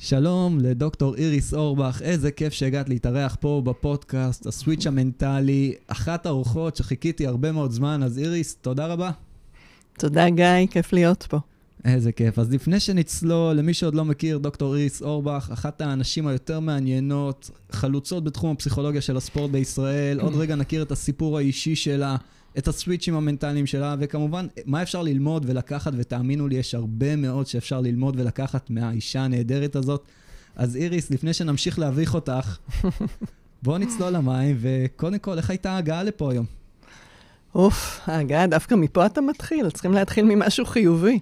שלום לדוקטור איריס אורבך, איזה כיף שהגעת להתארח פה בפודקאסט, הסוויץ' המנטלי, אחת האורחות שחיכיתי הרבה מאוד זמן, אז איריס, תודה רבה. תודה גיא, כיף להיות פה. איזה כיף. אז לפני שנצלול, למי שעוד לא מכיר, דוקטור איריס אורבך, אחת האנשים היותר מעניינות, חלוצות בתחום הפסיכולוגיה של הספורט בישראל, עוד רגע נכיר את הסיפור האישי שלה. את הסוויצ'ים המנטליים שלה, וכמובן, מה אפשר ללמוד ולקחת, ותאמינו לי, יש הרבה מאוד שאפשר ללמוד ולקחת מהאישה הנהדרת הזאת. אז איריס, לפני שנמשיך להביך אותך, בואו נצלול למים, וקודם כל, איך הייתה ההגעה לפה היום? אוף, ההגעה, דווקא מפה אתה מתחיל, צריכים להתחיל ממשהו חיובי.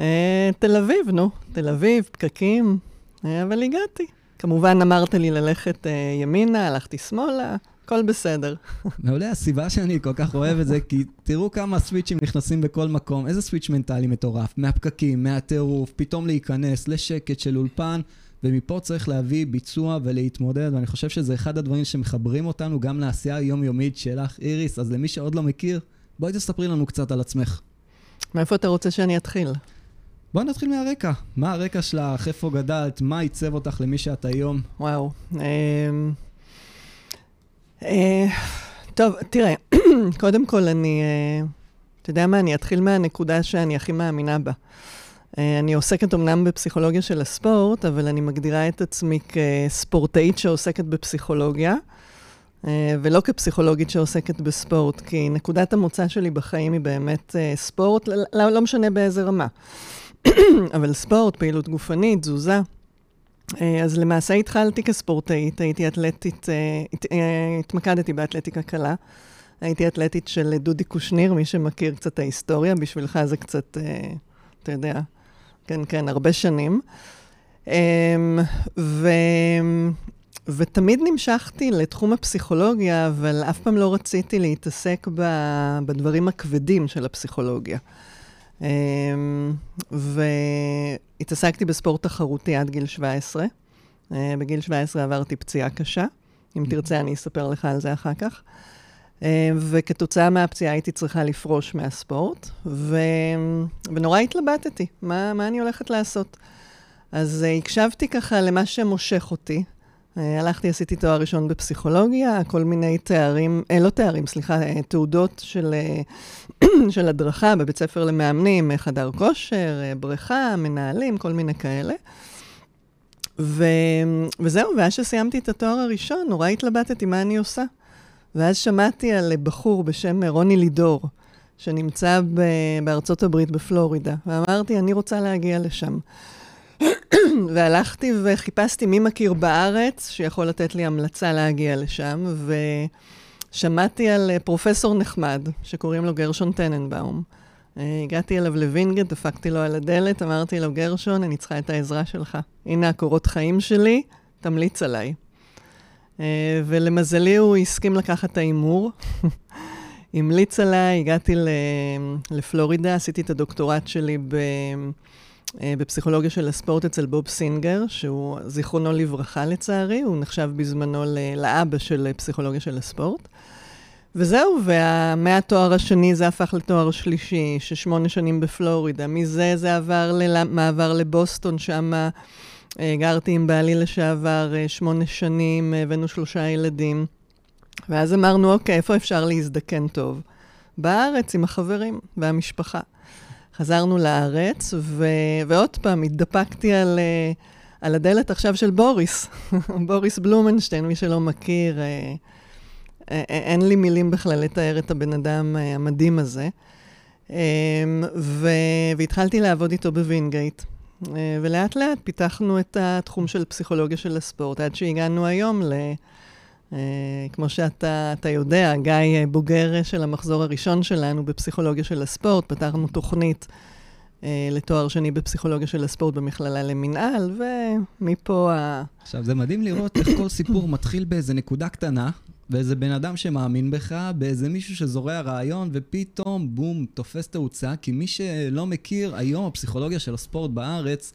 אה, תל אביב, נו, תל אביב, פקקים, אה, אבל הגעתי. כמובן, אמרת לי ללכת אה, ימינה, הלכתי שמאלה, הכל בסדר. מעולה, הסיבה שאני כל כך אוהב את זה, כי תראו כמה סוויצ'ים נכנסים בכל מקום, איזה סוויץ' מנטלי מטורף, מהפקקים, מהטירוף, פתאום להיכנס לשקט של אולפן, ומפה צריך להביא ביצוע ולהתמודד, ואני חושב שזה אחד הדברים שמחברים אותנו גם לעשייה היומיומית שלך, איריס, אז למי שעוד לא מכיר, בואי תספרי לנו קצת על עצמך. מאיפה אתה רוצה שאני אתחיל? בואי נתחיל מהרקע. מה הרקע שלך, איפה גדלת, מה עיצב אותך למי שאת היום? וואו. אמ, טוב, תראה, קודם כל אני, אה, אתה יודע מה, אני אתחיל מהנקודה שאני הכי מאמינה בה. אה, אני עוסקת אמנם בפסיכולוגיה של הספורט, אבל אני מגדירה את עצמי כספורטאית שעוסקת בפסיכולוגיה, ולא כפסיכולוגית שעוסקת בספורט, כי נקודת המוצא שלי בחיים היא באמת ספורט, לא, לא משנה באיזה רמה. אבל ספורט, פעילות גופנית, תזוזה. אה, אז למעשה התחלתי כספורטאית, הייתי אתלטית, אה, אה, התמקדתי באתלטיקה קלה. הייתי אתלטית של דודי קושניר, מי שמכיר קצת את ההיסטוריה, בשבילך זה קצת, אתה יודע, כן, כן, הרבה שנים. ו... ותמיד נמשכתי לתחום הפסיכולוגיה, אבל אף פעם לא רציתי להתעסק. בדברים הכבדים של הפסיכולוגיה. אמ, והתעסקתי בספורט תחרותי עד גיל 17. אה, בגיל 17 עברתי פציעה קשה. אם mm-hmm. תרצה, אני אספר לך על זה אחר כך. אה, וכתוצאה מהפציעה הייתי צריכה לפרוש מהספורט, ו... ונורא התלבטתי, מה, מה אני הולכת לעשות. אז אה, הקשבתי ככה למה שמושך אותי, הלכתי, עשיתי תואר ראשון בפסיכולוגיה, כל מיני תארים, אה, לא תארים, סליחה, אה, תעודות של, אה, של הדרכה בבית ספר למאמנים, חדר כושר, בריכה, מנהלים, כל מיני כאלה. ו, וזהו, ואז שסיימתי את התואר הראשון, נורא התלבטתי מה אני עושה. ואז שמעתי על בחור בשם רוני לידור, שנמצא ב, בארצות הברית, בפלורידה, ואמרתי, אני רוצה להגיע לשם. והלכתי וחיפשתי מי מכיר בארץ שיכול לתת לי המלצה להגיע לשם, ושמעתי על אה, פרופסור נחמד, שקוראים לו גרשון טננבאום. אה, הגעתי אליו לווינגייט, דפקתי לו על הדלת, אמרתי לו, גרשון, אני צריכה את העזרה שלך. הנה הקורות חיים שלי, תמליץ עליי. אה, ולמזלי הוא הסכים לקחת את ההימור. המליץ עליי, הגעתי לפלורידה, עשיתי את הדוקטורט שלי ב... אה, בפסיכולוגיה של הספורט אצל בוב סינגר, שהוא זיכרונו לברכה לצערי, הוא נחשב בזמנו לאבא של פסיכולוגיה של הספורט. וזהו, ומהתואר השני זה הפך לתואר שלישי, ששמונה שנים בפלורידה. מזה זה עבר למעבר לבוסטון, שם אה, גרתי עם בעלי לשעבר אה, שמונה שנים, הבאנו שלושה ילדים. ואז אמרנו, אוקיי, איפה אפשר להזדקן טוב? בארץ, עם החברים והמשפחה. חזרנו לארץ, ו... ועוד פעם, התדפקתי על, אה, על הדלת עכשיו של בוריס, בוריס בלומנשטיין, מי שלא מכיר, אה, אה, אין לי מילים בכלל לתאר את הבן אדם המדהים הזה. ו... והתחלתי לעבוד איתו בווינגייט. ולאט לאט פיתחנו את התחום של פסיכולוגיה של הספורט, עד שהגענו היום ל... Uh, כמו שאתה יודע, גיא uh, בוגר של המחזור הראשון שלנו בפסיכולוגיה של הספורט, פתחנו תוכנית לתואר שני בפסיכולוגיה של הספורט במכללה למינהל, ומפה ה... עכשיו, זה מדהים לראות איך כל סיפור מתחיל באיזה נקודה קטנה, באיזה בן אדם שמאמין בך, באיזה מישהו שזורע רעיון, ופתאום, בום, תופס תאוצה, כי מי שלא מכיר, היום הפסיכולוגיה של הספורט בארץ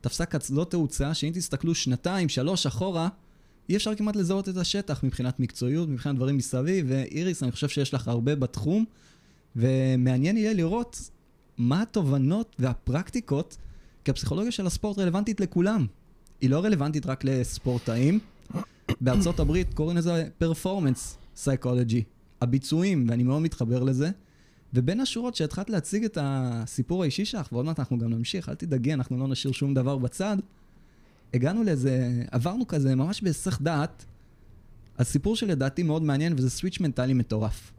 תפסה כזאת תאוצה, שאם תסתכלו שנתיים, שלוש אחורה, אי אפשר כמעט לזהות את השטח מבחינת מקצועיות, מבחינת דברים מסביב, ואיריס, אני חושב שיש לך הרבה בתחום, ומעניין יהיה לראות מה התובנות והפרקטיקות, כי הפסיכולוגיה של הספורט רלוונטית לכולם. היא לא רלוונטית רק לספורטאים. בארצות הברית קוראים לזה פרפורמנס סייקולוגי, הביצועים, ואני מאוד מתחבר לזה. ובין השורות שהתחלת להציג את הסיפור האישי שלך, ועוד מעט אנחנו גם נמשיך, אל תדאגי, אנחנו לא נשאיר שום דבר בצד, הגענו לאיזה, עברנו כזה ממש בהיסח דעת, על סיפור שלדעתי מאוד מעניין, וזה סוויץ' מנטלי מטורף.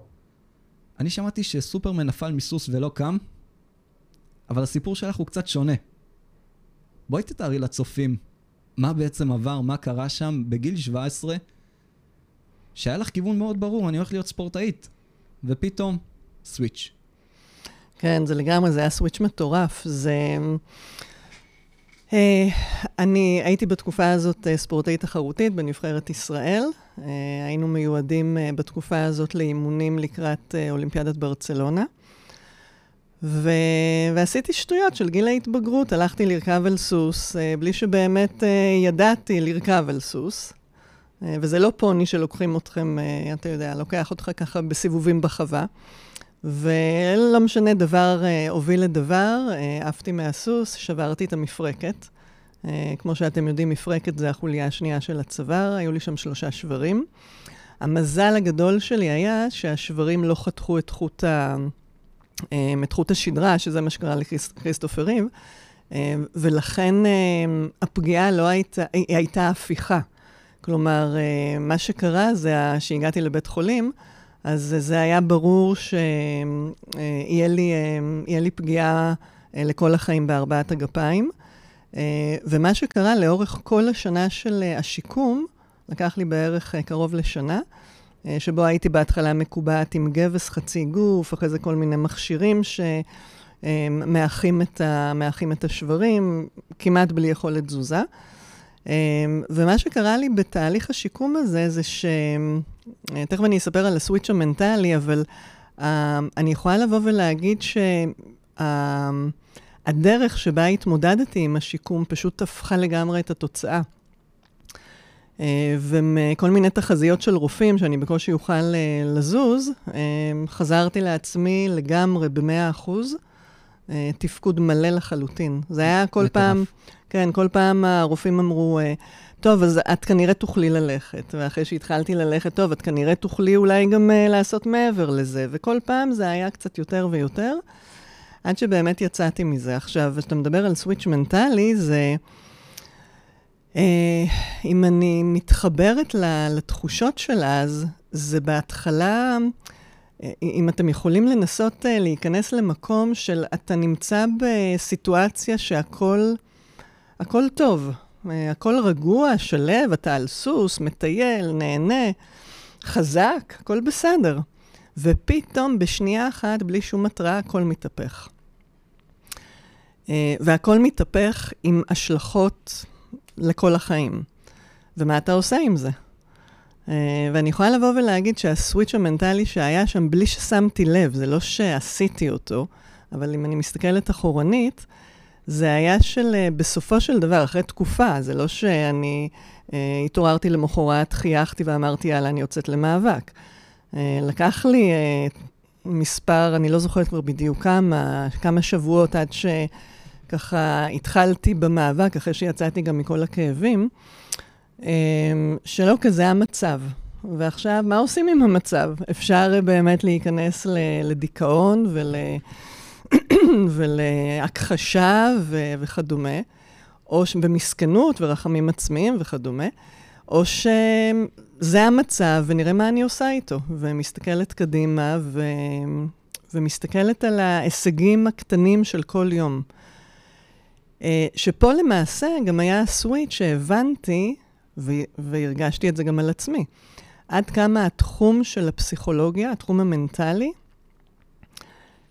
אני שמעתי שסופרמן נפל מסוס ולא קם, אבל הסיפור שלך הוא קצת שונה. בואי תתארי לצופים מה בעצם עבר, מה קרה שם בגיל 17, שהיה לך כיוון מאוד ברור, אני הולך להיות ספורטאית, ופתאום, סוויץ'. כן, זה לגמרי, זה היה סוויץ' מטורף. זה... אה, אני הייתי בתקופה הזאת אה, ספורטאית תחרותית בנבחרת ישראל. אה, היינו מיועדים בתקופה הזאת לאימונים לקראת אולימפיאדת ברצלונה. ו... ועשיתי שטויות של גיל ההתבגרות, הלכתי לרכב על סוס, בלי שבאמת ידעתי לרכב על סוס. וזה לא פוני שלוקחים אתכם, אתה יודע, לוקח אותך ככה בסיבובים בחווה. ולא משנה, דבר uh, הוביל לדבר, uh, עפתי מהסוס, שברתי את המפרקת. Uh, כמו שאתם יודעים, מפרקת זה החוליה השנייה של הצוואר, היו לי שם שלושה שברים. המזל הגדול שלי היה שהשברים לא חתכו את חוט, ה, uh, את חוט השדרה, שזה מה שקרה לכריסטופר ריב, uh, ולכן uh, הפגיעה לא הייתה, היא הייתה הפיכה. כלומר, uh, מה שקרה זה שהגעתי לבית חולים, אז זה היה ברור שיהיה לי, לי פגיעה אה, לכל החיים בארבעת הגפיים. אה, ומה שקרה לאורך כל השנה של אה, השיקום, לקח לי בערך קרוב לשנה, שבו הייתי בהתחלה מקובעת עם גבס חצי גוף, אחרי זה כל מיני מכשירים שמאחים את, את השברים, כמעט בלי יכולת תזוזה. ומה שקרה לי בתהליך השיקום הזה, זה ש... אה, תכף אני אספר על הסוויץ' המנטלי, אבל uh, אני יכולה לבוא ולהגיד שהדרך uh, שבה התמודדתי עם השיקום פשוט הפכה לגמרי את התוצאה. Uh, ומכל מיני תחזיות של רופאים שאני בקושי אוכל uh, לזוז, uh, חזרתי לעצמי לגמרי במאה אחוז, uh, תפקוד מלא לחלוטין. זה היה כל פעם, כן, כל פעם הרופאים אמרו, uh, טוב, אז את כנראה תוכלי ללכת. ואחרי שהתחלתי ללכת, טוב, את כנראה תוכלי אולי גם uh, לעשות מעבר לזה. וכל פעם זה היה קצת יותר ויותר, עד שבאמת יצאתי מזה. עכשיו, כשאתה מדבר על סוויץ' מנטלי, זה... Uh, אם אני מתחברת לתחושות של אז, זה בהתחלה, uh, אם אתם יכולים לנסות להיכנס למקום של אתה נמצא בסיטואציה שהכל הכל טוב. אה, הכל רגוע, שלב, אתה על סוס, מטייל, נהנה, חזק, הכל בסדר. ופתאום, בשנייה אחת, בלי שום התראה, הכל מתהפך. אה, והכל מתהפך עם השלכות לכל החיים. ומה אתה עושה עם זה? Uh, ואני יכולה לבוא ולהגיד שהסוויץ' המנטלי שהיה שם, בלי ששמתי לב, זה לא שעשיתי אותו, אבל אם אני מסתכלת אחורנית, זה היה של, אה, בסופו של דבר, אחרי תקופה, זה לא שאני אה, התעוררתי למחרת, חייכתי ואמרתי, יאללה, אני יוצאת למאבק. אה, לקח לי אה, מספר, אני לא זוכרת כבר בדיוק כמה, כמה שבועות עד שככה התחלתי במאבק, אחרי שיצאתי גם מכל הכאבים, אה, שלא כזה המצב. ועכשיו, מה עושים עם המצב? אפשר באמת להיכנס לדיכאון ול... ולהכחשה ו- וכדומה, או במסכנות ורחמים עצמיים וכדומה, או שזה המצב ונראה מה אני עושה איתו, ומסתכלת קדימה ו... ומסתכלת על ההישגים הקטנים של כל יום. אה, שפה למעשה גם היה הסוויץ' שהבנתי, ו- והרגשתי את זה גם על עצמי, עד כמה התחום של הפסיכולוגיה, התחום המנטלי,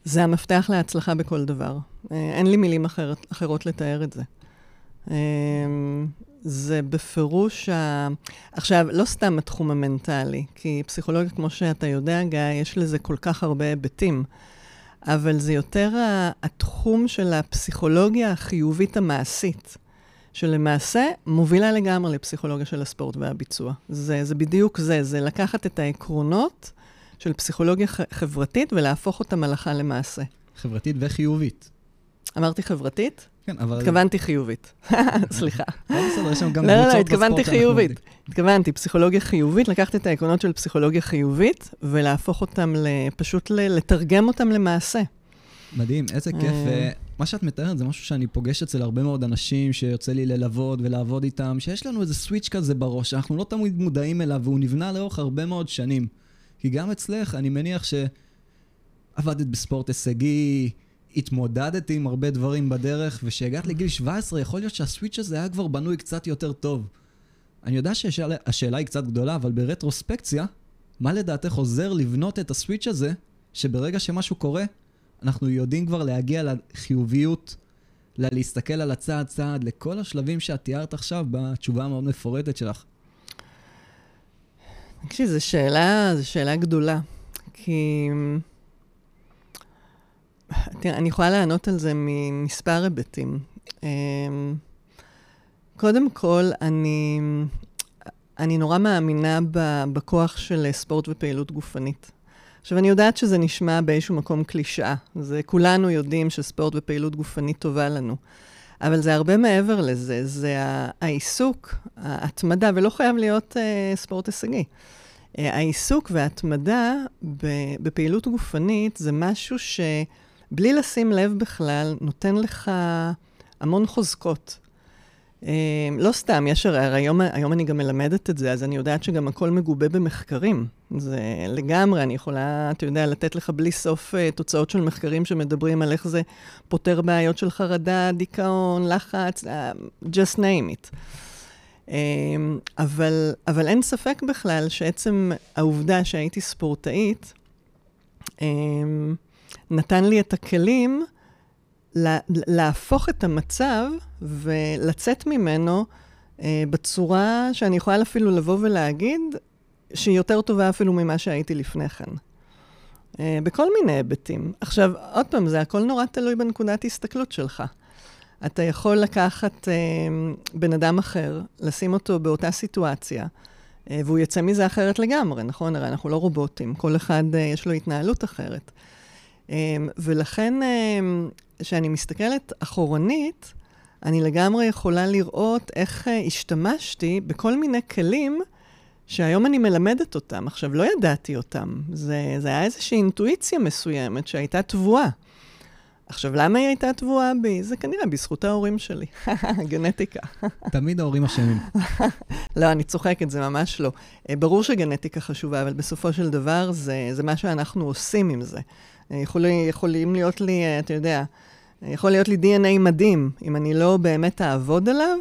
זה המפתח להצלחה בכל דבר. אה, אין לי מילים אחרת, אחרות לתאר את זה. אה, זה בפירוש ה... עכשיו, לא סתם התחום המנטלי, כי פסיכולוגיה, כמו שאתה יודע, גיא, יש לזה כל כך הרבה היבטים, אבל זה יותר התחום של הפסיכולוגיה החיובית המעשית, שלמעשה מובילה לגמרי לפסיכולוגיה של הספורט והביצוע. זה, זה בדיוק זה, זה לקחת את העקרונות, של פסיכולוגיה חברתית ולהפוך אותם הלכה למעשה. חברתית וחיובית. אמרתי חברתית? כן, אבל... התכוונתי חיובית. סליחה. לא בסדר, יש שם גם לא, לא, לא, קבוצות בספורט התכוונתי חיובית. התכוונתי, פסיכולוגיה חיובית, לקחת את העקרונות של פסיכולוגיה חיובית ולהפוך אותם, פשוט לתרגם אותם למעשה. מדהים, איזה כיף. אה. אה, מה שאת מתארת זה משהו שאני פוגש אצל הרבה מאוד אנשים שיוצא לי ללוות ולעבוד איתם, שיש לנו איזה סוויץ' כזה בראש, שאנחנו לא תמיד מודעים אליו, והוא נבנה לאורך הרבה מאוד שנים. כי גם אצלך, אני מניח שעבדת בספורט הישגי, התמודדת עם הרבה דברים בדרך, וכשהגעת לגיל 17, יכול להיות שהסוויץ' הזה היה כבר בנוי קצת יותר טוב. אני יודע שהשאלה היא קצת גדולה, אבל ברטרוספקציה, מה לדעתך עוזר לבנות את הסוויץ' הזה, שברגע שמשהו קורה, אנחנו יודעים כבר להגיע לחיוביות, להסתכל על הצעד צעד, לכל השלבים שאת תיארת עכשיו בתשובה המאוד מפורטת שלך. תקשיב, זו שאלה, זו שאלה גדולה. כי... תראה, אני יכולה לענות על זה ממספר היבטים. אמ, קודם כל, אני, אני נורא מאמינה בכוח של ספורט ופעילות גופנית. עכשיו, אני יודעת שזה נשמע באיזשהו מקום קלישאה. זה, כולנו יודעים שספורט ופעילות גופנית טובה לנו. אבל זה הרבה מעבר לזה, זה העיסוק, ההתמדה, ולא חייב להיות uh, ספורט הישגי. Uh, העיסוק וההתמדה בפעילות גופנית זה משהו שבלי לשים לב בכלל, נותן לך המון חוזקות. Uh, לא סתם, יש הרי, הרי היום, היום אני גם מלמדת את זה, אז אני יודעת שגם הכל מגובה במחקרים. זה לגמרי, אני יכולה, אתה יודע, לתת לך בלי סוף uh, תוצאות של מחקרים שמדברים על איך זה פותר בעיות של חרדה, דיכאון, לחץ, uh, just name it. Um, אבל, אבל אין ספק בכלל שעצם העובדה שהייתי ספורטאית, um, נתן לי את הכלים להפוך את המצב ולצאת ממנו uh, בצורה שאני יכולה אפילו לבוא ולהגיד שהיא יותר טובה אפילו ממה שהייתי לפני כן. Uh, בכל מיני היבטים. עכשיו, עוד פעם, זה הכל נורא תלוי בנקודת הסתכלות שלך. אתה יכול לקחת uh, בן אדם אחר, לשים אותו באותה סיטואציה, uh, והוא יצא מזה אחרת לגמרי, נכון? הרי אנחנו לא רובוטים, כל אחד uh, יש לו התנהלות אחרת. Um, ולכן, כשאני um, מסתכלת אחורנית, אני לגמרי יכולה לראות איך uh, השתמשתי בכל מיני כלים שהיום אני מלמדת אותם. עכשיו, לא ידעתי אותם. זה, זה היה איזושהי אינטואיציה מסוימת שהייתה טבועה. עכשיו, למה היא הייתה טבועה בי? זה כנראה בזכות ההורים שלי. גנטיקה. תמיד ההורים אשמים. לא, אני צוחקת, זה ממש לא. ברור שגנטיקה חשובה, אבל בסופו של דבר זה, זה מה שאנחנו עושים עם זה. יכול, יכולים להיות לי, אתה יודע, יכול להיות לי DNA מדהים. אם אני לא באמת אעבוד עליו,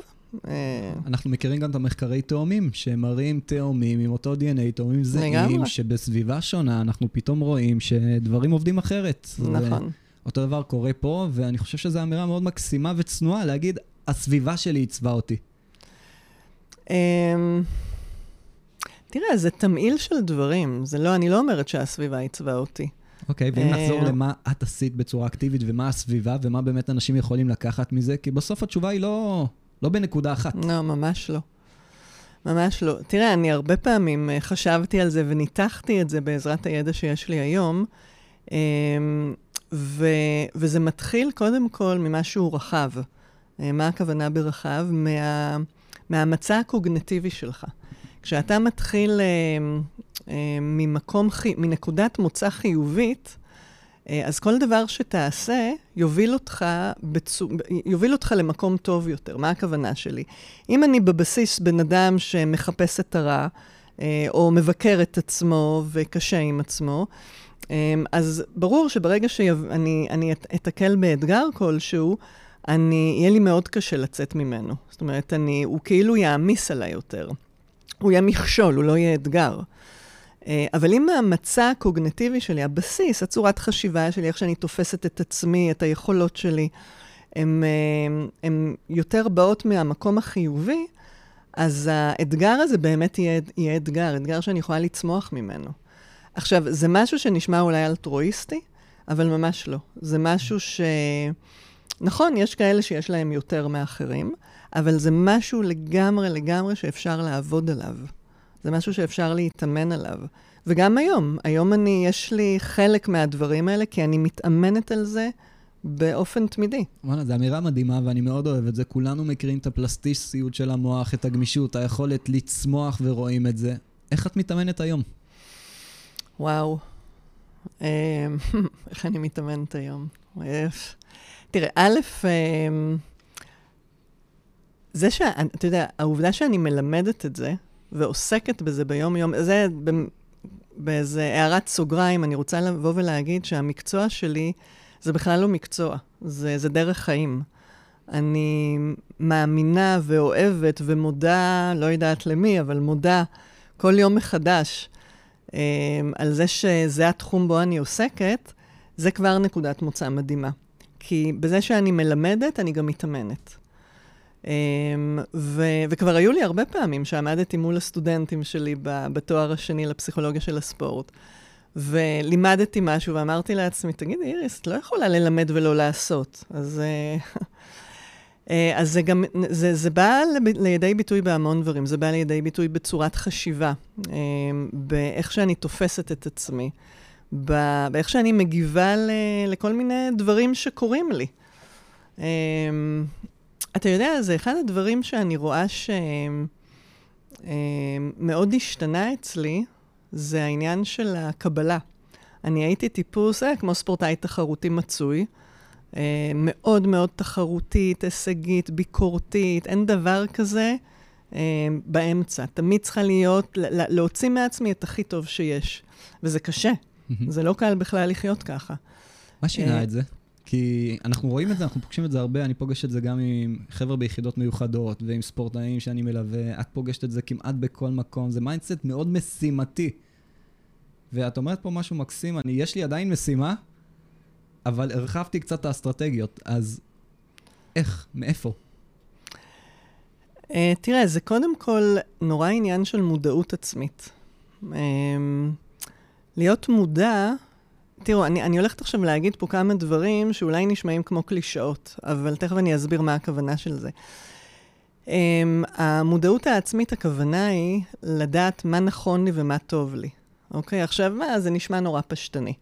אנחנו מכירים גם את המחקרי תאומים, שמראים תאומים עם אותו DNA, תאומים זהים, שבסביבה שונה אנחנו פתאום רואים שדברים עובדים אחרת. נכון. אותו דבר קורה פה, ואני חושב שזו אמירה מאוד מקסימה וצנועה להגיד, הסביבה שלי עיצבה אותי. תראה, זה תמהיל של דברים. זה לא, אני לא אומרת שהסביבה עיצבה אותי. אוקיי, ואם נחזור למה את עשית בצורה אקטיבית, ומה הסביבה, ומה באמת אנשים יכולים לקחת מזה, כי בסוף התשובה היא לא... לא בנקודה אחת. לא, ממש לא. ממש לא. תראה, אני הרבה פעמים חשבתי על זה וניתחתי את זה בעזרת הידע שיש לי היום, ו, וזה מתחיל קודם כל ממשהו רחב. מה הכוונה ברחב? מה, מהמצע הקוגנטיבי שלך. כשאתה מתחיל ממקום, מנקודת מוצא חיובית, אז כל דבר שתעשה יוביל אותך, בצו... יוביל אותך למקום טוב יותר. מה הכוונה שלי? אם אני בבסיס בן אדם שמחפש את הרע, או מבקר את עצמו וקשה עם עצמו, אז ברור שברגע שאני אני אתקל באתגר כלשהו, אני, יהיה לי מאוד קשה לצאת ממנו. זאת אומרת, אני, הוא כאילו יעמיס עליי יותר. הוא יהיה מכשול, הוא לא יהיה אתגר. אבל אם המצע הקוגנטיבי שלי, הבסיס, הצורת חשיבה שלי, איך שאני תופסת את עצמי, את היכולות שלי, הן יותר באות מהמקום החיובי, אז האתגר הזה באמת יהיה, יהיה אתגר, אתגר שאני יכולה לצמוח ממנו. עכשיו, זה משהו שנשמע אולי אלטרואיסטי, אבל ממש לא. זה משהו ש... נכון, יש כאלה שיש להם יותר מאחרים, אבל זה משהו לגמרי לגמרי שאפשר לעבוד עליו. זה משהו שאפשר להתאמן עליו. וגם היום, היום אני, יש לי חלק מהדברים האלה, כי אני מתאמנת על זה באופן תמידי. וואלה, זו אמירה מדהימה ואני מאוד אוהב את זה. כולנו מכירים את הפלסטיסיות של המוח, את הגמישות, היכולת לצמוח ורואים את זה. איך את מתאמנת היום? וואו. אמ, איך אני מתאמנת היום? תראה, א', אמ, זה שה... אתה יודע, העובדה שאני מלמדת את זה ועוסקת בזה ביום-יום, זה באיזה הערת סוגריים, אני רוצה לבוא ולהגיד שהמקצוע שלי זה בכלל לא מקצוע, זה, זה דרך חיים. אני מאמינה ואוהבת ומודה, לא יודעת למי, אבל מודה כל יום מחדש um, על זה שזה התחום בו אני עוסקת, זה כבר נקודת מוצא מדהימה. כי בזה שאני מלמדת, אני גם מתאמנת. Um, ו- וכבר היו לי הרבה פעמים שעמדתי מול הסטודנטים שלי בתואר השני לפסיכולוגיה של הספורט, ולימדתי משהו ואמרתי לעצמי, תגידי, איריס, את לא יכולה ללמד ולא לעשות. אז, uh, uh, אז זה גם, זה, זה בא לידי ביטוי בהמון דברים. זה בא לידי ביטוי בצורת חשיבה, um, באיך שאני תופסת את עצמי, באיך שאני מגיבה ל- לכל מיני דברים שקורים לי. אתה יודע, זה אחד הדברים שאני רואה שמאוד השתנה אצלי, זה העניין של הקבלה. אני הייתי טיפוס, אה, כמו ספורטאי תחרותי מצוי, אה, מאוד מאוד תחרותית, הישגית, ביקורתית, אין דבר כזה אה, באמצע. תמיד צריכה להיות, להוציא מעצמי את הכי טוב שיש. וזה קשה, זה לא קל בכלל לחיות ככה. מה שינה אה, את זה? כי אנחנו רואים את זה, אנחנו פוגשים את זה הרבה, אני פוגש את זה גם עם חבר'ה ביחידות מיוחדות ועם ספורטאים שאני מלווה, את פוגשת את זה כמעט בכל מקום, זה mindset מאוד משימתי. ואת אומרת פה משהו מקסים, אני, יש לי עדיין משימה, אבל הרחבתי קצת את האסטרטגיות, אז איך? מאיפה? Uh, תראה, זה קודם כל נורא עניין של מודעות עצמית. Um, להיות מודע תראו, אני, אני הולכת עכשיו להגיד פה כמה דברים שאולי נשמעים כמו קלישאות, אבל תכף אני אסביר מה הכוונה של זה. Um, המודעות העצמית, הכוונה היא לדעת מה נכון לי ומה טוב לי. אוקיי? עכשיו, מה, זה נשמע נורא פשטני.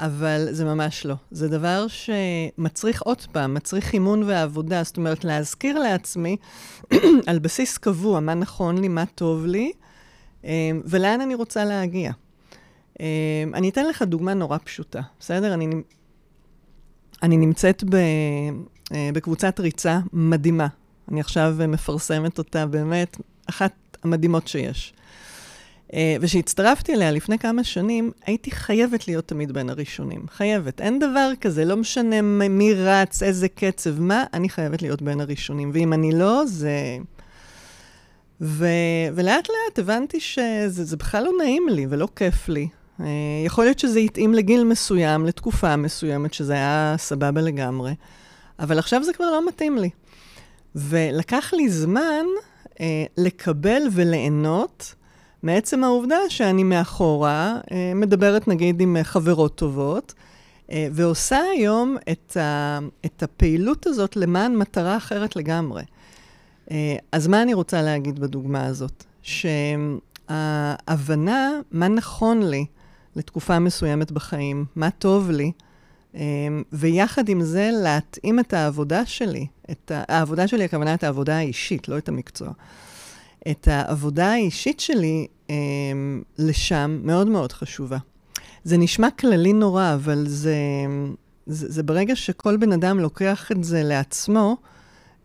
אבל זה ממש לא. זה דבר שמצריך עוד פעם, מצריך אימון ועבודה. זאת אומרת, להזכיר לעצמי על בסיס קבוע מה נכון לי, מה טוב לי, um, ולאן אני רוצה להגיע. אמ, אני אתן לך דוגמה נורא פשוטה, בסדר? אני, אני נמצאת ב, אה, בקבוצת ריצה מדהימה. אני עכשיו מפרסמת אותה, באמת, אחת המדהימות שיש. אה, וכשהצטרפתי אליה לפני כמה שנים, הייתי חייבת להיות תמיד בין הראשונים. חייבת. אין דבר כזה, לא משנה מי רץ, איזה קצב, מה, אני חייבת להיות בין הראשונים. ואם אני לא, זה... ו... ולאט לאט הבנתי שזה בכלל לא נעים לי ולא כיף לי. אה, יכול להיות שזה התאים לגיל מסוים, לתקופה מסוימת, שזה היה סבבה לגמרי, אבל עכשיו זה כבר לא מתאים לי. ולקח לי זמן אה, לקבל וליהנות מעצם העובדה שאני מאחורה, אה, מדברת נגיד עם חברות טובות, אה, ועושה היום את, ה, את הפעילות הזאת למען מטרה אחרת לגמרי. אה, אז מה אני רוצה להגיד בדוגמה הזאת? שההבנה מה נכון לי, לתקופה מסוימת בחיים, מה טוב לי, אמ, ויחד עם זה להתאים את העבודה שלי, את העבודה שלי, הכוונה את העבודה האישית, לא את המקצוע. את העבודה האישית שלי אמ, לשם מאוד מאוד חשובה. זה נשמע כללי נורא, אבל זה, זה, זה ברגע שכל בן אדם לוקח את זה לעצמו,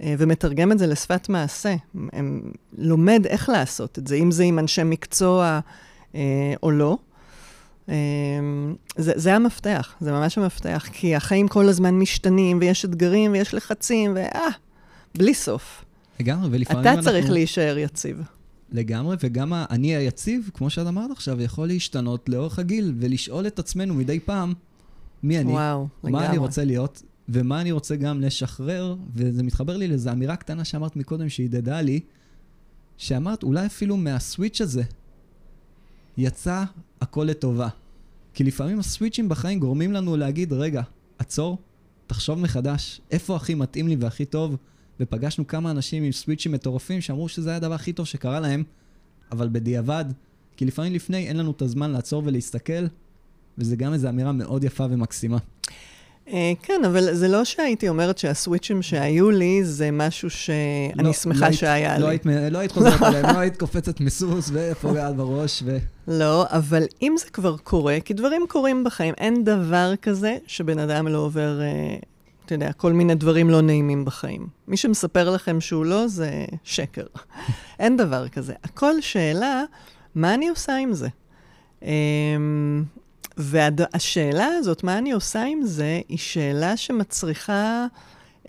אה, ומתרגם את זה לשפת מעשה, לומד איך לעשות את זה, אם זה עם אנשי מקצוע אה, או לא. אמ, זה, זה המפתח, זה ממש המפתח, כי החיים כל הזמן משתנים, ויש אתגרים, ויש לחצים, ואה, בלי סוף. לגמרי, ולפעמים אנחנו... אתה צריך להישאר יציב. לגמרי, וגם אני היציב, כמו שאת אמרת עכשיו, יכול להשתנות לאורך הגיל, ולשאול את עצמנו מדי פעם, מי אני, וואו, מה לגמרי. אני רוצה להיות, ומה אני רוצה גם לשחרר, וזה מתחבר לי לאיזו אמירה קטנה שאמרת מקודם, שהדהדה לי, שאמרת, אולי אפילו מהסוויץ' הזה, יצא הכל לטובה. כי לפעמים הסוויצ'ים בחיים גורמים לנו להגיד, רגע, עצור, תחשוב מחדש, איפה הכי מתאים לי והכי טוב? ופגשנו כמה אנשים עם סוויצ'ים מטורפים שאמרו שזה היה הדבר הכי טוב שקרה להם, אבל בדיעבד, כי לפעמים לפני אין לנו את הזמן לעצור ולהסתכל, וזה גם איזו אמירה מאוד יפה ומקסימה. אה, כן, אבל זה לא שהייתי אומרת שהסוויצ'ים שהיו לי זה משהו שאני לא, שמחה לא שהיה לא לי. היית, לא היית חוזרת עליהם, לא היית קופצת מסוס ופוגעת בראש, ו... לא, אבל אם זה כבר קורה, כי דברים קורים בחיים, אין דבר כזה שבן אדם לא עובר, אה, אתה יודע, כל מיני דברים לא נעימים בחיים. מי שמספר לכם שהוא לא, זה שקר. אין דבר כזה. הכל שאלה, מה אני עושה עם זה? והשאלה הזאת, מה אני עושה עם זה, היא שאלה שמצריכה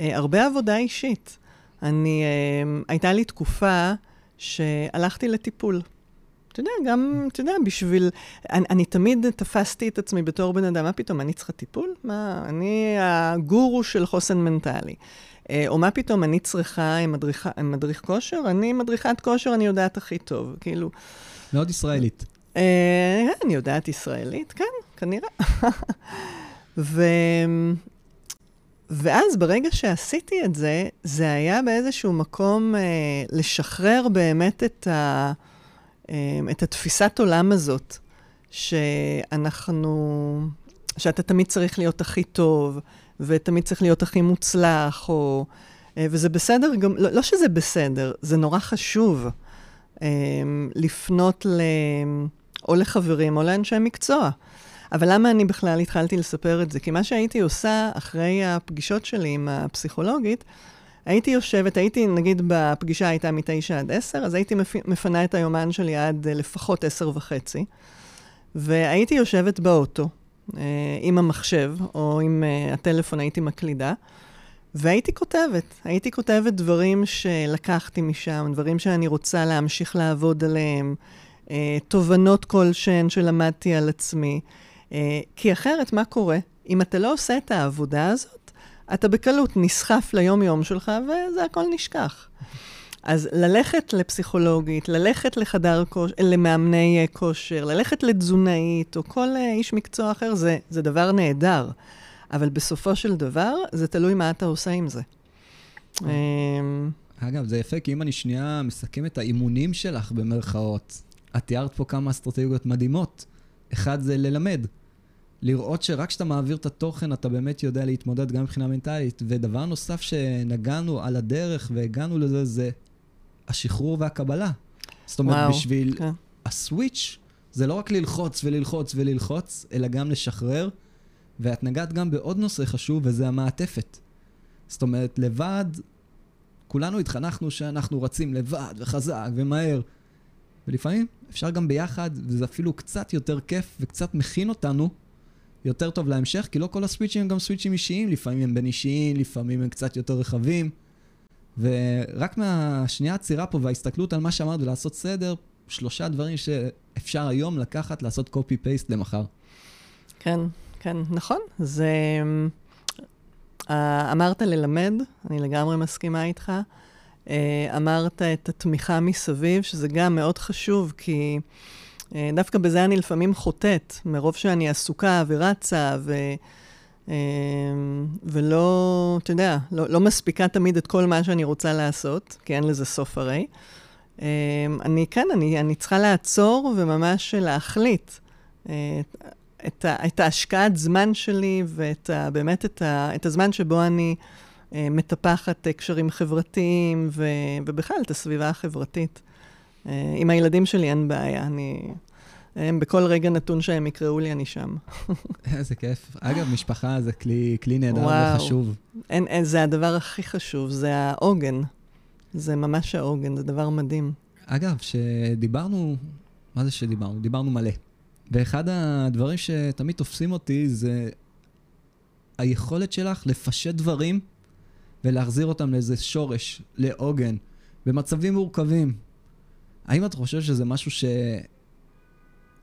אה, הרבה עבודה אישית. אני, אה, הייתה לי תקופה שהלכתי לטיפול. אתה יודע, גם, אתה יודע, בשביל... אני, אני תמיד תפסתי את עצמי בתור בן אדם, מה פתאום, אני צריכה טיפול? מה, אני הגורו של חוסן מנטלי. אה, או מה פתאום, אני צריכה מדריכה, מדריך כושר? אני מדריכת כושר, אני יודעת הכי טוב. כאילו... מאוד ישראלית. אה, אני יודעת ישראלית, כן, כנראה. ו... ואז ברגע שעשיתי את זה, זה היה באיזשהו מקום אה, לשחרר באמת את, ה, אה, את התפיסת עולם הזאת, שאנחנו, שאתה תמיד צריך להיות הכי טוב, ותמיד צריך להיות הכי מוצלח, או, אה, וזה בסדר, גם, לא, לא שזה בסדר, זה נורא חשוב אה, לפנות ל... או לחברים או לאנשי מקצוע. אבל למה אני בכלל התחלתי לספר את זה? כי מה שהייתי עושה אחרי הפגישות שלי עם הפסיכולוגית, הייתי יושבת, הייתי, נגיד בפגישה הייתה מתשע עד עשר, אז הייתי מפנה את היומן שלי עד לפחות עשר וחצי, והייתי יושבת באוטו אה, עם המחשב, או עם אה, הטלפון הייתי מקלידה, והייתי כותבת. הייתי כותבת דברים שלקחתי משם, דברים שאני רוצה להמשיך לעבוד עליהם. אה, תובנות כלשהן שלמדתי על עצמי. אה, כי אחרת, מה קורה? אם אתה לא עושה את העבודה הזאת, אתה בקלות נסחף ליום-יום שלך, וזה הכל נשכח. אז ללכת לפסיכולוגית, ללכת לחדר כושר, למאמני אה, כושר, ללכת לתזונאית, או כל איש מקצוע אחר, זה, זה דבר נהדר. אבל בסופו של דבר, זה תלוי מה אתה עושה עם זה. אגב, זה יפה, כי אם אני שנייה מסכם את האימונים שלך, במרכאות, את תיארת פה כמה אסטרטגיות מדהימות. אחד זה ללמד. לראות שרק כשאתה מעביר את התוכן, אתה באמת יודע להתמודד גם מבחינה מנטלית. ודבר נוסף שנגענו על הדרך והגענו לזה, זה השחרור והקבלה. זאת אומרת, וואו, בשביל כן. הסוויץ', זה לא רק ללחוץ וללחוץ וללחוץ, אלא גם לשחרר. ואת נגעת גם בעוד נושא חשוב, וזה המעטפת. זאת אומרת, לבד, כולנו התחנכנו שאנחנו רצים לבד וחזק ומהר. ולפעמים אפשר גם ביחד, וזה אפילו קצת יותר כיף וקצת מכין אותנו יותר טוב להמשך, כי לא כל הסוויצ'ים הם גם סוויצ'ים אישיים, לפעמים הם בין אישיים, לפעמים הם קצת יותר רחבים. ורק מהשנייה העצירה פה וההסתכלות על מה שאמרת ולעשות סדר, שלושה דברים שאפשר היום לקחת, לעשות copy-paste למחר. כן, כן, נכון. זה... אה, אמרת ללמד, אני לגמרי מסכימה איתך. אה, אמרת את התמיכה מסביב, שזה גם מאוד חשוב, כי אה, דווקא בזה אני לפעמים חוטאת, מרוב שאני עסוקה ורצה, ו... אה, ולא, אתה יודע, לא, לא מספיקה תמיד את כל מה שאני רוצה לעשות, כי אין לזה סוף הרי. אני, כן, אני, אני צריכה לעצור וממש להחליט את, ה, את ההשקעת זמן שלי ואת ה, באמת את, ה, את הזמן שבו אני מטפחת קשרים חברתיים, ו, ובכלל את הסביבה החברתית. אה, עם הילדים שלי אין בעיה, אני... הם בכל רגע נתון שהם יקראו לי, אני שם. איזה כיף. אגב, משפחה זה כלי, כלי נהדר וחשוב. אין, אין, זה הדבר הכי חשוב, זה העוגן. זה ממש העוגן, זה דבר מדהים. אגב, שדיברנו, מה זה שדיברנו? דיברנו מלא. ואחד הדברים שתמיד תופסים אותי זה היכולת שלך לפשט דברים ולהחזיר אותם לאיזה שורש, לעוגן, במצבים מורכבים. האם את חושבת שזה משהו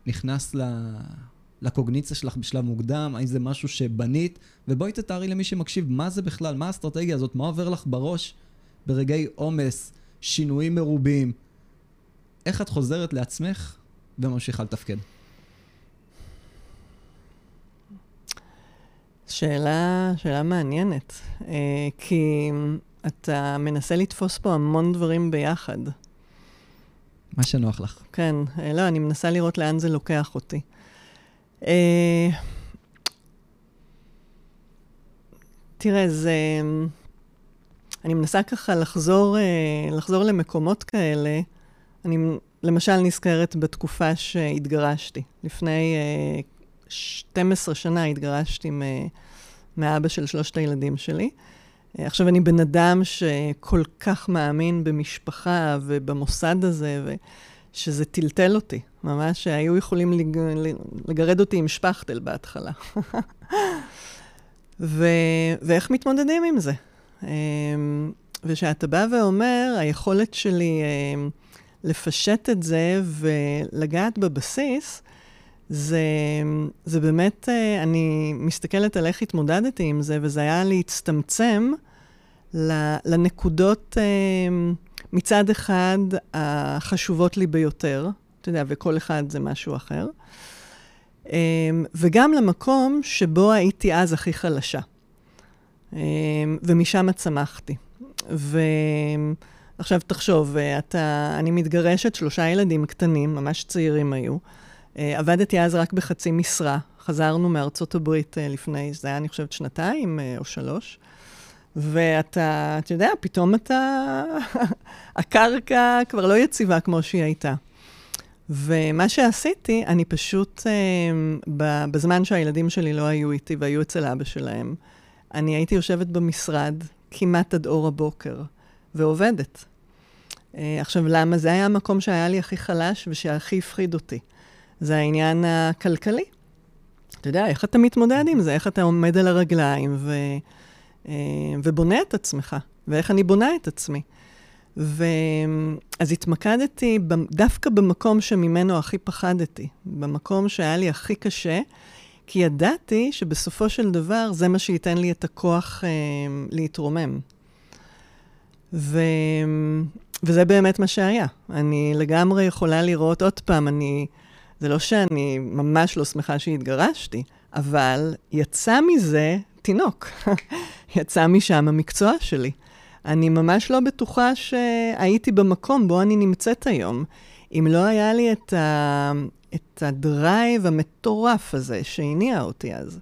שנכנס ל... לקוגניציה שלך בשלב מוקדם? האם זה משהו שבנית? ובואי תתארי למי שמקשיב, מה זה בכלל? מה האסטרטגיה הזאת? מה עובר לך בראש ברגעי עומס, שינויים מרובים? איך את חוזרת לעצמך וממשיכה לתפקד? שאלה, שאלה מעניינת, אה, כי אתה מנסה לתפוס פה המון דברים ביחד. מה שנוח לך. כן, אה, לא, אני מנסה לראות לאן זה לוקח אותי. אה, תראה, זה... אני מנסה ככה לחזור, אה, לחזור למקומות כאלה. אני למשל נזכרת בתקופה שהתגרשתי. לפני 12 שנה התגרשתי מאבא של שלושת הילדים שלי. עכשיו, אני בן אדם שכל כך מאמין במשפחה ובמוסד הזה, שזה טלטל אותי. ממש היו יכולים לג... לגרד אותי עם שפכטל בהתחלה. ו... ואיך מתמודדים עם זה? אמ, וכשאתה בא ואומר, היכולת שלי אמ, לפשט את זה ולגעת בבסיס, זה, זה באמת, אה, אני מסתכלת על איך התמודדתי עם זה, וזה היה להצטמצם לנקודות אמ, מצד אחד החשובות לי ביותר, אתה יודע, וכל אחד זה משהו אחר, וגם למקום שבו הייתי אז הכי חלשה. ומשם צמחתי. ועכשיו תחשוב, אתה, אני מתגרשת, שלושה ילדים קטנים, ממש צעירים היו. אה, עבדתי אז רק בחצי משרה. חזרנו מארצות הברית אה, לפני, זה היה, אני חושבת, שנתיים אה, או שלוש. ואתה, אתה יודע, פתאום אתה... הקרקע כבר לא יציבה כמו שהיא הייתה. ומה שעשיתי, אני פשוט, בזמן שהילדים שלי לא היו איתי והיו אצל אבא שלהם, אני הייתי יושבת במשרד כמעט עד אור הבוקר, ועובדת. עכשיו, למה? זה היה המקום שהיה לי הכי חלש ושהכי הפחיד אותי. זה העניין הכלכלי. אתה יודע, איך אתה מתמודד עם זה? איך אתה עומד על הרגליים ו, אה, ובונה את עצמך, ואיך אני בונה את עצמי. ואז התמקדתי דווקא במקום שממנו הכי פחדתי, במקום שהיה לי הכי קשה, כי ידעתי שבסופו של דבר זה מה שייתן לי את הכוח אה, להתרומם. ו... וזה באמת מה שהיה. אני לגמרי יכולה לראות, עוד פעם, אני זה לא שאני ממש לא שמחה שהתגרשתי, אבל יצא מזה תינוק. יצא משם המקצוע שלי. אני ממש לא בטוחה שהייתי במקום בו אני נמצאת היום, אם לא היה לי את, ה... את הדרייב המטורף הזה שהניע אותי אז.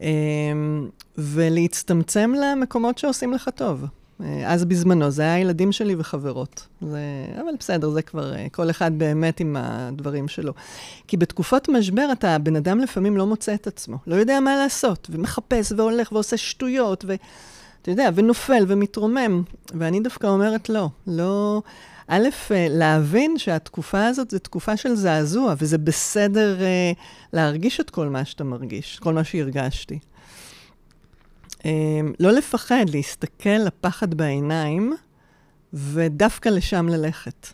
אמ, ולהצטמצם למקומות שעושים לך טוב. אה, אז בזמנו, זה היה הילדים שלי וחברות. זה, אבל בסדר, זה כבר אה, כל אחד באמת עם הדברים שלו. כי בתקופות משבר אתה, הבן אדם לפעמים לא מוצא את עצמו, לא יודע מה לעשות, ומחפש והולך ועושה שטויות, ואתה יודע, ונופל ומתרומם. ואני דווקא אומרת לא, לא... א', אה, להבין שהתקופה הזאת זו תקופה של זעזוע, וזה בסדר להרגיש את כל מה שאתה מרגיש, כל מה שהרגשתי. אמ, לא לפחד, להסתכל לפחד בעיניים, ודווקא לשם ללכת.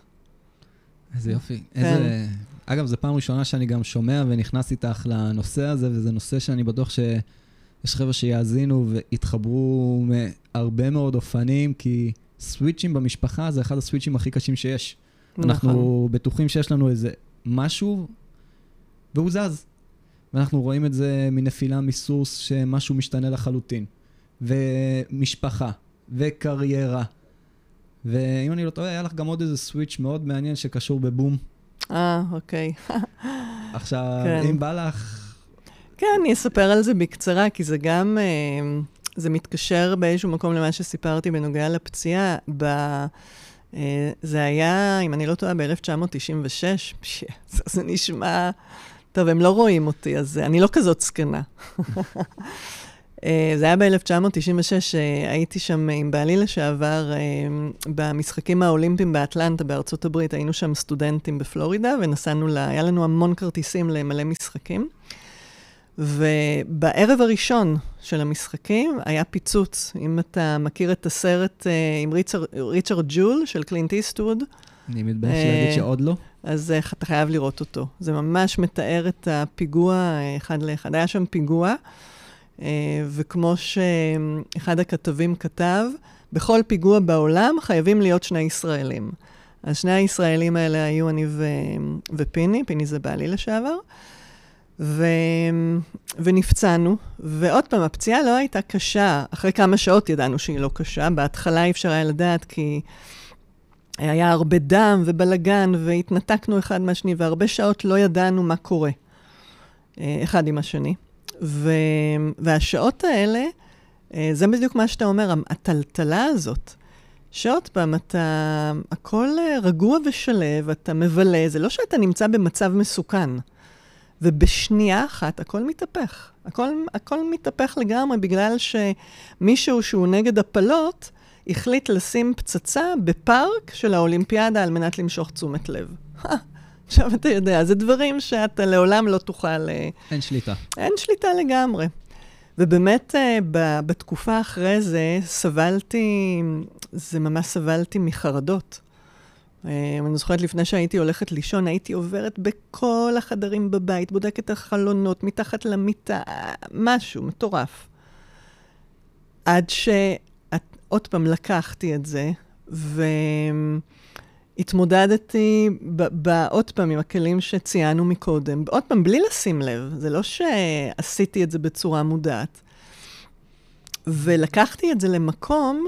איזה יופי. כן. איזה... אגב, זו פעם ראשונה שאני גם שומע ונכנס איתך לנושא הזה, וזה נושא שאני בטוח שיש חבר'ה שיאזינו ויתחברו מהרבה מאוד אופנים, כי סוויצ'ים במשפחה זה אחד הסוויצ'ים הכי קשים שיש. נכון. אנחנו בטוחים שיש לנו איזה משהו, והוא זז. ואנחנו רואים את זה מנפילה מסוס, שמשהו משתנה לחלוטין. ומשפחה, וקריירה. ואם אני לא טועה, היה לך גם עוד איזה סוויץ' מאוד מעניין שקשור בבום. אה, אוקיי. עכשיו, כן. אם בא לך... כן, אני אספר על זה בקצרה, כי זה גם, אה, זה מתקשר באיזשהו מקום למה שסיפרתי בנוגע לפציעה. ב... אה, זה היה, אם אני לא טועה, ב-1996. זה נשמע... טוב, הם לא רואים אותי, אז אני לא כזאת זקנה. אה, זה היה ב-1996, הייתי שם עם בעלי לשעבר אה, במשחקים האולימפיים באטלנטה בארצות הברית. היינו שם סטודנטים בפלורידה, ונסענו, לה, היה לנו המון כרטיסים למלא משחקים. ובערב הראשון של המשחקים היה פיצוץ. אם אתה מכיר את הסרט אה, עם ריצ'רד, ריצ'רד ג'ול של קלינט איסטווד. אני מתבייש להגיד שעוד לא. אז אתה חייב לראות אותו. זה ממש מתאר את הפיגוע אחד לאחד. היה שם פיגוע. אה, וכמו שאחד הכתבים כתב, בכל פיגוע בעולם חייבים להיות שני ישראלים. אז שני הישראלים האלה היו אני ו... ופיני, פיני זה בעלי לשעבר, ו... ונפצענו, ועוד פעם, הפציעה לא הייתה קשה. אחרי כמה שעות ידענו שהיא לא קשה. בהתחלה אי אפשר היה לדעת כי היה הרבה דם ובלגן, והתנתקנו אחד מהשני, והרבה שעות לא ידענו מה קורה אה, אחד עם השני. ו... והשעות האלה, אה, זה בדיוק מה שאתה אומר, הטלטלה הזאת, שעוד פעם, אתה, הכל אה, רגוע ושלב, אתה מבלה, זה לא שאתה נמצא במצב מסוכן. ובשנייה אחת הכל מתהפך. הכל, הכל מתהפך לגמרי בגלל שמישהו שהוא נגד הפלות, החליט לשים פצצה בפארק של האולימפיאדה על מנת למשוך תשומת לב. עכשיו אתה יודע, זה דברים שאתה לעולם לא תוכל... אה, אין שליטה. אין שליטה לגמרי. ובאמת, אה, בתקופה אחרי זה סבלתי, זה ממש סבלתי מחרדות. אה, אני זוכרת לפני שהייתי הולכת לישון, הייתי עוברת בכל החדרים בבית, בודקת את החלונות, מתחת למיטה, משהו מטורף. עד שעוד פעם לקחתי את זה, והתמודדתי עוד פעם עם הכלים שציינו מקודם, עוד פעם, בלי לשים לב, זה לא שעשיתי את זה בצורה מודעת. ולקחתי את זה למקום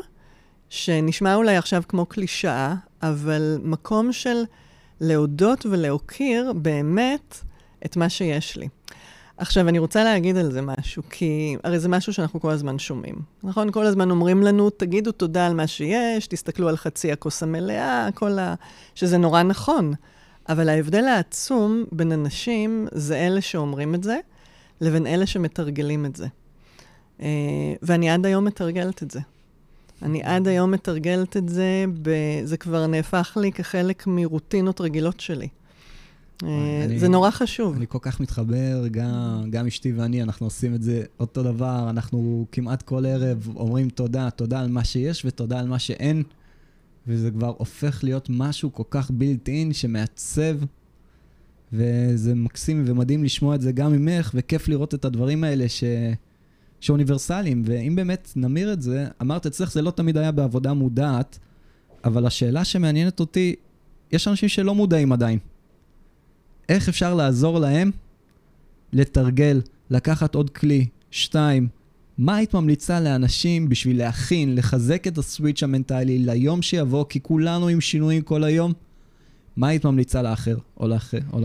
שנשמע אולי עכשיו כמו קלישאה, אבל מקום של להודות ולהוקיר באמת את מה שיש לי. עכשיו, אני רוצה להגיד על זה משהו, כי הרי זה משהו שאנחנו כל הזמן שומעים. נכון? כל הזמן אומרים לנו, תגידו תודה על מה שיש, תסתכלו על חצי הכוס המלאה, כל ה... שזה נורא נכון. אבל ההבדל העצום בין אנשים זה אלה שאומרים את זה, לבין אלה שמתרגלים את זה. Uh, ואני עד היום מתרגלת את זה. אני עד היום מתרגלת את זה, ב... זה כבר נהפך לי כחלק מרוטינות רגילות שלי. אה, אני, זה נורא חשוב. אני כל כך מתחבר, גם, גם אשתי ואני, אנחנו עושים את זה אותו דבר, אנחנו כמעט כל ערב אומרים תודה, תודה על מה שיש ותודה על מה שאין, וזה כבר הופך להיות משהו כל כך בילט אין שמעצב, וזה מקסים ומדהים לשמוע את זה גם ממך, וכיף לראות את הדברים האלה ש... שאוניברסליים, ואם באמת נמיר את זה, אמרת אצלך זה לא תמיד היה בעבודה מודעת, אבל השאלה שמעניינת אותי, יש אנשים שלא מודעים עדיין. איך אפשר לעזור להם לתרגל, לקחת עוד כלי, שתיים, מה היית ממליצה לאנשים בשביל להכין, לחזק את הסוויץ' המנטלי ליום שיבוא, כי כולנו עם שינויים כל היום? מה היית ממליצה לאחר, או לאחר, או ל...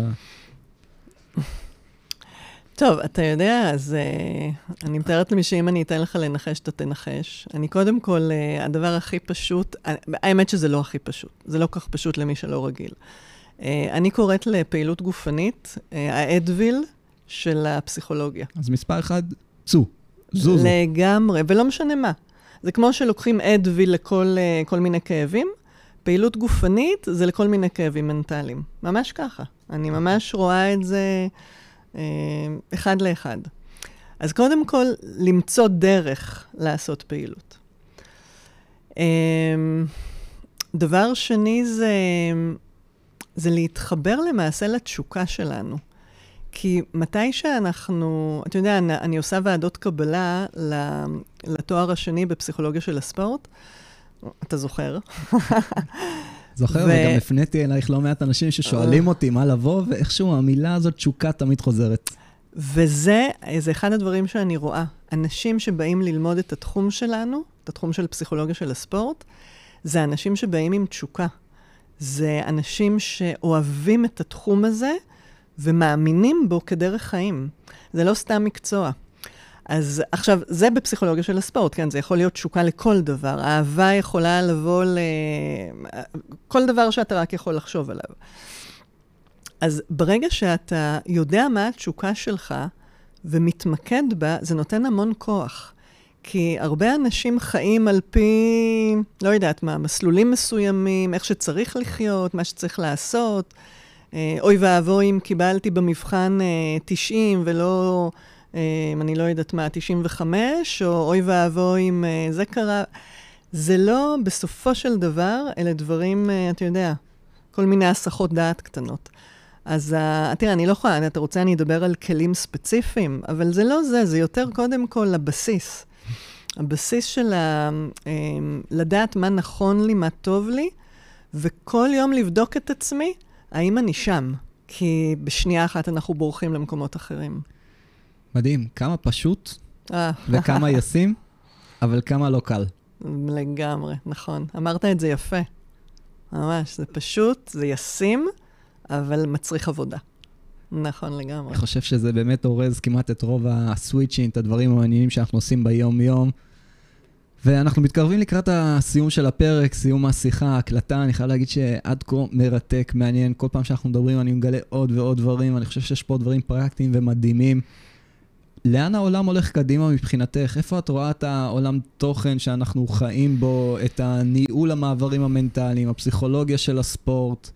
טוב, אתה יודע, אז uh, אני מתארת למי שאם אני אתן לך לנחש, אתה תנחש. אני קודם כל, uh, הדבר הכי פשוט, uh, האמת שזה לא הכי פשוט, זה לא כל כך פשוט למי שלא רגיל. Uh, אני קוראת לפעילות גופנית, uh, האדוויל של הפסיכולוגיה. אז מספר אחד, צו, זוזו. לגמרי, ולא משנה מה. זה כמו שלוקחים אדוויל לכל uh, כל מיני כאבים, פעילות גופנית זה לכל מיני כאבים מנטליים. ממש ככה. אני ממש רואה את זה... אה, אחד לאחד. אז קודם כל, למצוא דרך לעשות פעילות. אה, דבר שני זה, זה להתחבר למעשה לתשוקה שלנו. כי מתי שאנחנו, אתה יודע, אני, אני עושה ועדות קבלה לתואר השני בפסיכולוגיה של הספורט, אתה זוכר? זוכר, ו... וגם הפניתי אלייך לא מעט אנשים ששואלים אותי מה לבוא, ואיכשהו המילה הזאת, תשוקה, תמיד חוזרת. וזה זה אחד הדברים שאני רואה. אנשים שבאים ללמוד את התחום שלנו, את התחום של פסיכולוגיה של הספורט, זה אנשים שבאים עם תשוקה. זה אנשים שאוהבים את התחום הזה ומאמינים בו כדרך חיים. זה לא סתם מקצוע. אז עכשיו, זה בפסיכולוגיה של הספורט, כן? זה יכול להיות תשוקה לכל דבר. אהבה יכולה לבוא ל... כל דבר שאתה רק יכול לחשוב עליו. אז ברגע שאתה יודע מה התשוקה שלך ומתמקד בה, זה נותן המון כוח. כי הרבה אנשים חיים על פי, לא יודעת מה, מסלולים מסוימים, איך שצריך לחיות, מה שצריך לעשות. אה, אוי ואבוי אם קיבלתי במבחן 90 אה, ולא אם אני לא יודעת מה, 95, או אוי ואבוי אם אה, זה קרה. זה לא, בסופו של דבר, אלה דברים, אה, אתה יודע, כל מיני הסחות דעת קטנות. אז תראה, אני לא יכולה, אתה רוצה, אני אדבר על כלים ספציפיים, אבל זה לא זה, זה יותר קודם כל הבסיס. הבסיס של ה, um, לדעת מה נכון לי, מה טוב לי, וכל יום לבדוק את עצמי, האם אני שם. כי בשנייה אחת אנחנו בורחים למקומות אחרים. מדהים, כמה פשוט אה. וכמה ישים, אבל כמה לא קל. לגמרי, נכון. אמרת את זה יפה. ממש, זה פשוט, זה ישים, אבל מצריך עבודה. נכון לגמרי. אני חושב שזה באמת אורז כמעט את רוב הסוויצ'ים, את הדברים המעניינים שאנחנו עושים ביום-יום. ואנחנו מתקרבים לקראת הסיום של הפרק, סיום השיחה, ההקלטה. אני חייב להגיד שעד כה מרתק, מעניין. כל פעם שאנחנו מדברים אני מגלה עוד ועוד דברים. אני חושב שיש פה דברים פרקטיים ומדהימים. לאן העולם הולך קדימה מבחינתך? איפה את רואה את העולם תוכן שאנחנו חיים בו, את הניהול המעברים המנטליים, הפסיכולוגיה של הספורט?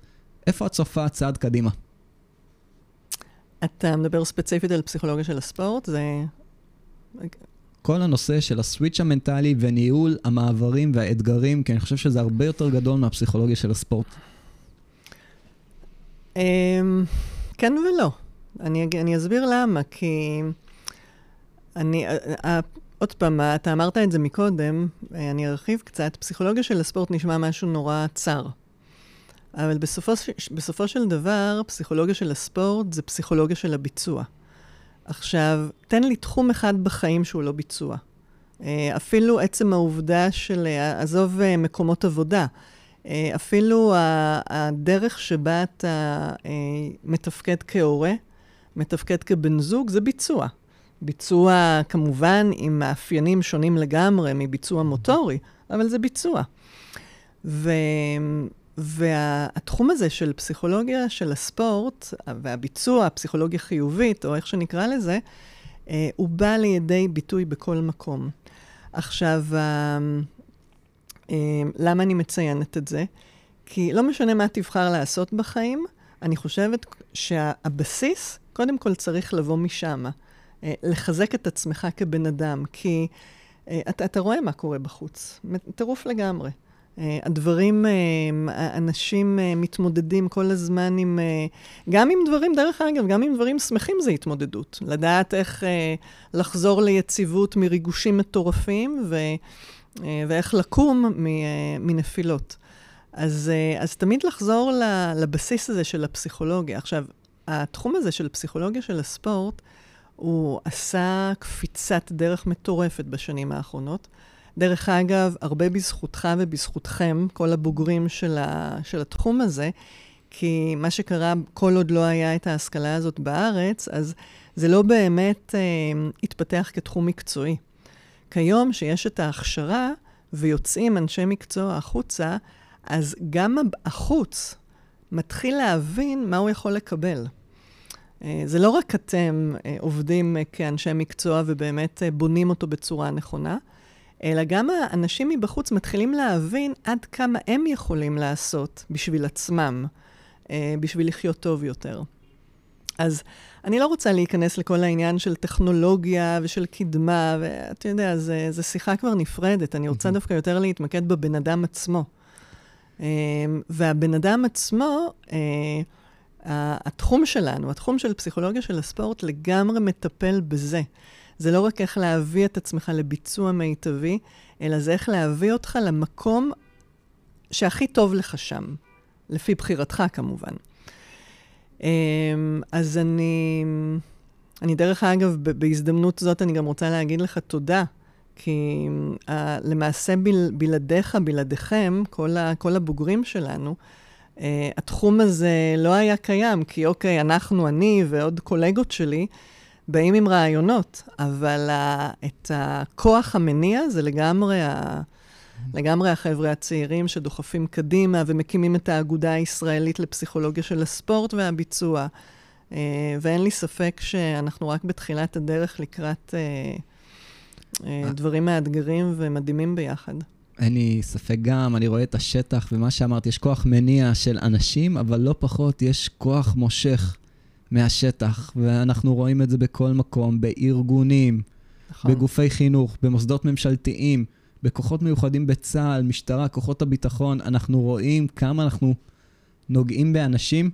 איפה את צופה צעד קדימה? אתה מדבר ספציפית על פסיכולוגיה של הספורט? זה... כל הנושא של הסוויץ' המנטלי וניהול המעברים והאתגרים, כי אני חושב שזה הרבה יותר גדול מהפסיכולוגיה של הספורט. אמ, כן ולא. אני, אני אסביר למה, כי אני, אה, אה, עוד פעם, אתה אמרת את זה מקודם, אה, אני ארחיב קצת. פסיכולוגיה של הספורט נשמע משהו נורא צר. אבל בסופו, בסופו של דבר, פסיכולוגיה של הספורט זה פסיכולוגיה של הביצוע. עכשיו, תן לי תחום אחד בחיים שהוא לא ביצוע. אפילו עצם העובדה של, עזוב מקומות עבודה, אפילו הדרך שבה אתה מתפקד כהורה, מתפקד כבן זוג, זה ביצוע. ביצוע כמובן עם מאפיינים שונים לגמרי מביצוע מוטורי, אבל זה ביצוע. ו... והתחום הזה של פסיכולוגיה של הספורט, והביצוע, פסיכולוגיה חיובית, או איך שנקרא לזה, אה, הוא בא לידי ביטוי בכל מקום. עכשיו, אה, אה, למה אני מציינת את זה? כי לא משנה מה תבחר לעשות בחיים, אני חושבת שהבסיס, קודם כל צריך לבוא משם. לחזק את עצמך כבן אדם, כי אתה, אתה רואה מה קורה בחוץ, טירוף לגמרי. אה, הדברים, אנשים מתמודדים כל הזמן עם, גם עם דברים, דרך אגב, גם עם דברים שמחים זה התמודדות. לדעת איך לחזור ליציבות מריגושים מטורפים ו, ואיך לקום מנפילות. אז, אז תמיד לחזור לבסיס הזה של הפסיכולוגיה. עכשיו, התחום הזה של פסיכולוגיה של הספורט, הוא עשה קפיצת דרך מטורפת בשנים האחרונות. דרך אגב, הרבה בזכותך ובזכותכם, כל הבוגרים של, ה, של התחום הזה, כי מה שקרה, כל עוד לא היה את ההשכלה הזאת בארץ, אז זה לא באמת אה, התפתח כתחום מקצועי. כיום, שיש את ההכשרה ויוצאים אנשי מקצוע החוצה, אז גם החוץ מתחיל להבין מה הוא יכול לקבל. אה, זה לא רק אתם אה, עובדים אה, כאנשי מקצוע ובאמת בונים אותו בצורה נכונה, אלא גם האנשים מבחוץ מתחילים להבין עד כמה הם יכולים לעשות בשביל עצמם, בשביל לחיות טוב יותר. אז אני לא רוצה להיכנס לכל העניין של טכנולוגיה ושל קדמה, ואתה יודע, זו שיחה כבר נפרדת. אני רוצה דווקא יותר להתמקד בבן אדם עצמו. והבן אדם עצמו, התחום שלנו, התחום של פסיכולוגיה של הספורט, לגמרי מטפל בזה. זה לא רק איך להביא את עצמך לביצוע מיטבי, אלא זה איך להביא אותך למקום שהכי טוב לך שם, לפי בחירתך כמובן. אמ, אז אני, אני דרך אגב, בהזדמנות זאת אני גם רוצה להגיד לך תודה, כי uh, למעשה בל, בלעדיך, בלעדיכם, כל, ה, כל הבוגרים שלנו, Uh, התחום הזה לא היה קיים, כי אוקיי, אנחנו, אני ועוד קולגות שלי, באים עם רעיונות, אבל uh, את הכוח המניע זה לגמרי, ה, לגמרי החבר'ה הצעירים שדוחפים קדימה ומקימים את האגודה הישראלית לפסיכולוגיה של הספורט והביצוע. Uh, ואין לי ספק שאנחנו רק בתחילת הדרך לקראת uh, uh, דברים מאתגרים ומדהימים ביחד. אין לי ספק גם, אני רואה את השטח, ומה שאמרת, יש כוח מניע של אנשים, אבל לא פחות, יש כוח מושך מהשטח, ואנחנו רואים את זה בכל מקום, בארגונים, נכון. בגופי חינוך, במוסדות ממשלתיים, בכוחות מיוחדים בצה"ל, משטרה, כוחות הביטחון, אנחנו רואים כמה אנחנו נוגעים באנשים,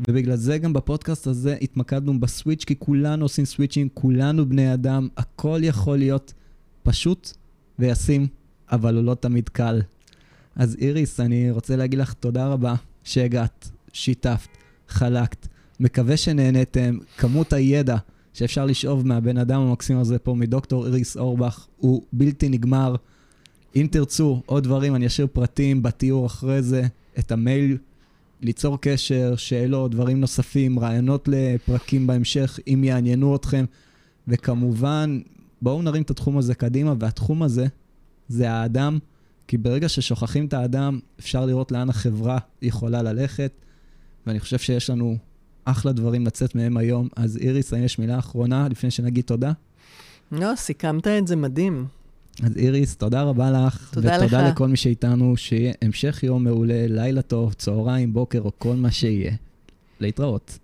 ובגלל זה גם בפודקאסט הזה התמקדנו בסוויץ', כי כולנו עושים סוויצ'ים, כולנו בני אדם, הכל יכול להיות פשוט וישים אבל הוא לא תמיד קל. אז איריס, אני רוצה להגיד לך תודה רבה שהגעת, שיתפת, חלקת. מקווה שנהניתם. כמות הידע שאפשר לשאוב מהבן אדם המקסים הזה פה, מדוקטור איריס אורבך, הוא בלתי נגמר. אם תרצו עוד דברים, אני אשאיר פרטים בתיאור אחרי זה, את המייל, ליצור קשר, שאלות, דברים נוספים, רעיונות לפרקים בהמשך, אם יעניינו אתכם. וכמובן, בואו נרים את התחום הזה קדימה, והתחום הזה זה האדם, כי ברגע ששוכחים את האדם, אפשר לראות לאן החברה יכולה ללכת, ואני חושב שיש לנו אחלה דברים לצאת מהם היום. אז איריס, האם יש מילה אחרונה לפני שנגיד תודה? לא, סיכמת את זה מדהים. אז איריס, תודה רבה לך. תודה ותודה לך. לכל מי שאיתנו, שיהיה המשך יום מעולה, לילה טוב, צהריים, בוקר או כל מה שיהיה. להתראות.